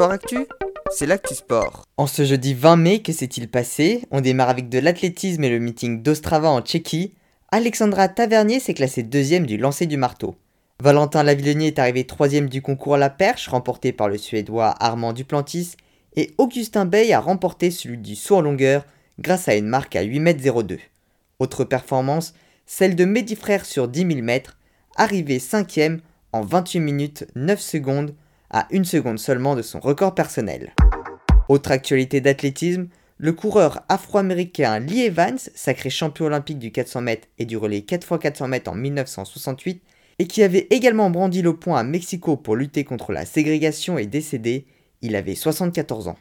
Sport Actu, c'est l'actu sport. En ce jeudi 20 mai, que s'est-il passé? On démarre avec de l'athlétisme et le meeting d'Ostrava en Tchéquie. Alexandra Tavernier s'est classée deuxième du lancer du marteau. Valentin Lavillenier est arrivé troisième du concours à la perche, remporté par le Suédois Armand Duplantis, et Augustin Bay a remporté celui du saut en longueur grâce à une marque à 8,02 m. Autre performance, celle de Mehdi Frère sur 10 000 mètres, arrivé cinquième en 28 minutes 9 secondes à une seconde seulement de son record personnel. Autre actualité d'athlétisme, le coureur afro-américain Lee Evans, sacré champion olympique du 400 mètres et du relais 4x400 mètres en 1968, et qui avait également brandi le poing à Mexico pour lutter contre la ségrégation est décédé, il avait 74 ans.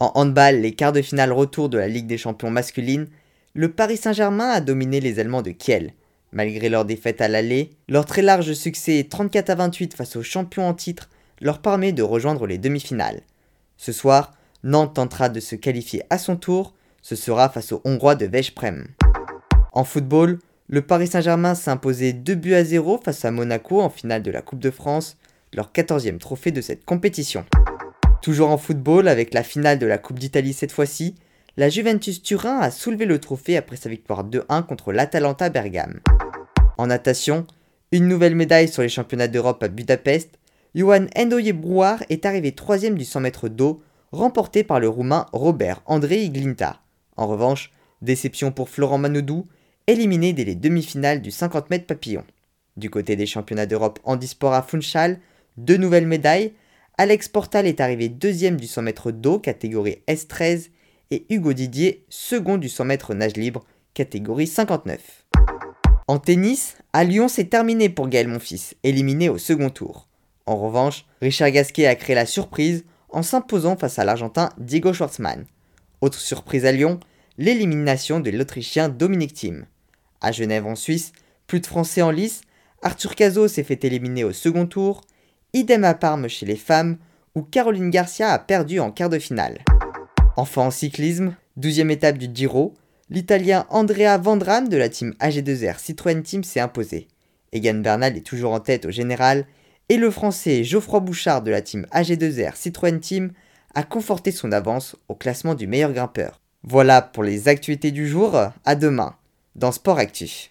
En handball, les quarts de finale retour de la Ligue des champions masculine, le Paris Saint-Germain a dominé les Allemands de Kiel. Malgré leur défaite à l'aller, leur très large succès 34 à 28 face aux champions en titre leur permet de rejoindre les demi-finales. Ce soir, Nantes tentera de se qualifier à son tour, ce sera face aux Hongrois de Veszprem. En football, le Paris Saint-Germain s'est imposé 2 buts à 0 face à Monaco en finale de la Coupe de France, leur 14e trophée de cette compétition. Toujours en football, avec la finale de la Coupe d'Italie cette fois-ci, la Juventus Turin a soulevé le trophée après sa victoire 2-1 contre l'Atalanta Bergame. En natation, une nouvelle médaille sur les championnats d'Europe à Budapest Johan Endoye Brouard est arrivé troisième du 100 mètres d'eau, remporté par le roumain Robert André Iglinta. En revanche, déception pour Florent Manodou, éliminé dès les demi-finales du 50 mètres papillon. Du côté des championnats d'Europe handisport à Funchal, deux nouvelles médailles. Alex Portal est arrivé deuxième du 100 mètres d'eau, catégorie S13, et Hugo Didier, second du 100 mètres nage libre, catégorie 59. En tennis, à Lyon, c'est terminé pour Gaël Monfils, éliminé au second tour. En revanche, Richard Gasquet a créé la surprise en s'imposant face à l'Argentin Diego Schwartzmann. Autre surprise à Lyon, l'élimination de l'Autrichien Dominique Thiem. À Genève en Suisse, plus de Français en lice, Arthur Cazot s'est fait éliminer au second tour, idem à Parme chez les femmes, où Caroline Garcia a perdu en quart de finale. Enfin en cyclisme, 12e étape du Giro, l'Italien Andrea Vandran de la team AG2R Citroën Team s'est imposé. Egan Bernal est toujours en tête au général et le français Geoffroy Bouchard de la team AG2R Citroën Team a conforté son avance au classement du meilleur grimpeur. Voilà pour les actualités du jour, à demain dans Sport Actif.